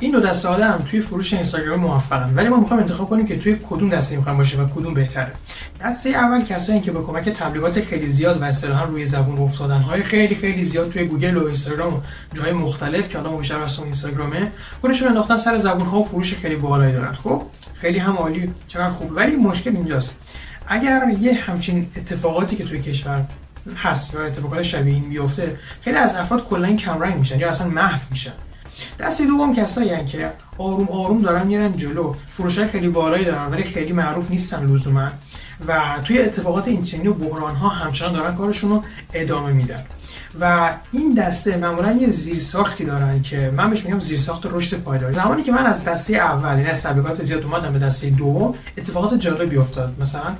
این دو دسته آدم توی فروش اینستاگرام موفقن ولی ما می‌خوایم انتخاب کنیم که توی کدوم دسته می‌خوایم باشه و کدوم بهتره. دسته اول کسایی که به کمک تبلیغات خیلی زیاد و اصطلاحا روی زبون افتادن های خیلی خیلی زیاد توی گوگل و اینستاگرام و جای مختلف که حالا بیشتر واسه اینستاگرامه خودشون انداختن سر زبون ها و فروش خیلی بالایی دارن. خب خیلی هم عالی چقدر خوب. ولی مشکل اینجاست. اگر یه همچین اتفاقاتی که توی کشور هست یا اتفاقات شبیه این بیفته خیلی از افراد کلا کمرنگ میشن یا اصلا محو میشن. دسته دوم کسایی که آروم آروم دارن میرن جلو. فروش خیلی بالایی دارن ولی خیلی معروف نیستن لزوما. و توی اتفاقات این چنین و بحران ها همچنان دارن کارشون رو ادامه میدن. و این دسته معمولا یه زیرساختی دارن که من بهش میگم زیرساخت رشد پایداری. زمانی که من از دسته اول یعنی از تبلیغات زیاد اومدم به دسته دوم اتفاقات جالبی افتاد. مثلا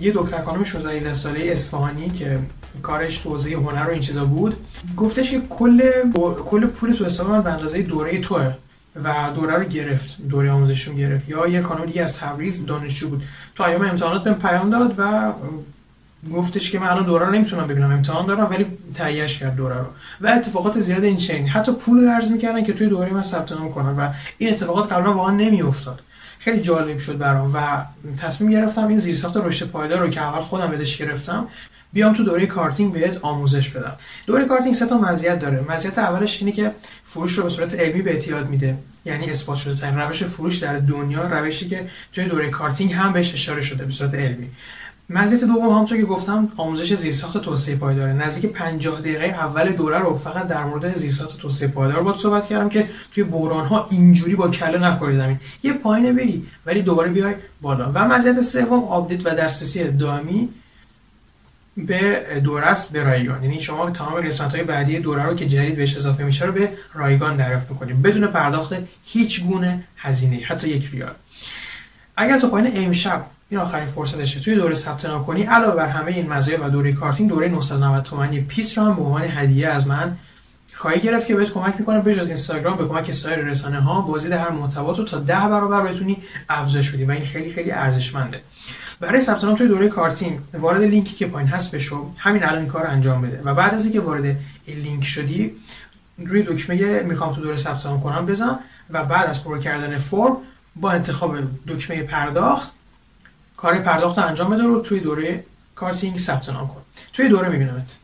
یه دکتر خانم 16 ساله اصفهانی که کارش توزیع هنر و این چیزا بود گفتش که کل کل پول تو حساب من به اندازه دوره توه. و دوره رو گرفت دوره آموزشون گرفت. یا یه خانم دیگه از تبریز دانشجو بود. تو ایام امتحانات بهم پیام داد و گفتش که من الان دوره رو نمی‌تونم ببینم. امتحان دارم ولی تهیهش کرد دوره رو. و اتفاقات زیاد این چنین. حتی پول ارز می‌کردن که توی دوره من ثبت نام کنن و این اتفاقات قبلا واقعا نمیافتاد. خیلی جالب شد برام. و تصمیم گرفتم این زیرساخت رشد پایدار رو که اول خودم بدش گرفتم بیام تو دوره کارتینگ بهت آموزش بدم. دوره کارتینگ سه تا مزیت داره. مزیت اولش اینه که فروش رو به صورت علمی بهت یاد میده. یعنی اثبات شده ترین روش فروش در دنیا روشی که توی دوره کارتینگ هم بهش اشاره شده به صورت علمی. مزیت دوم همونطور که گفتم آموزش زیرساخت توسعه پایدار نزدیک 50 دقیقه اول دوره رو فقط در مورد زیرساخت توسعه پایدار باهات صحبت کردم که توی بحران ها اینجوری با کله نخوری زمین. یه پایین بری ولی دوباره بیای بالا. و مزیت سوم update و دسترسی دائمی به دوره است به رایگان. یعنی شما تمام قسمت های بعدی دوره رو که جدید بهش اضافه میشه رو به رایگان دریافت می‌کنید بدون پرداخت هیچ گونه هزینه حتی یک ریال. اگر تو پایین امشب این آخرین فرصتشه توی دوره ثبت نام کنی علاوه بر همه این مزایا و دوره کارتینگ دوره 990 تومانی پیس رو هم به عنوان هدیه از من خواهی گرفت که بهت کمک می‌کنه به جز اینستاگرام به کمک سایر رسانه ها بازدید هر محتوا رو تا ده برابر بتونی افزایش بدی و این خیلی خیلی ارزشمنده. برای ثبت نام توی دوره کارتین وارد لینکی که پایین هست بشو. همین الان این کار انجام بده. و بعد از اینکه وارد این لینک شدی روی دکمه می‌خوام تو دوره ثبت نام کنم بزن و بعد از پر کردن فرم با انتخاب دکمه پرداخت کار پرداخت انجام بده رو توی دوره کارتینگ ثبت نام کن. توی دوره میبینمت.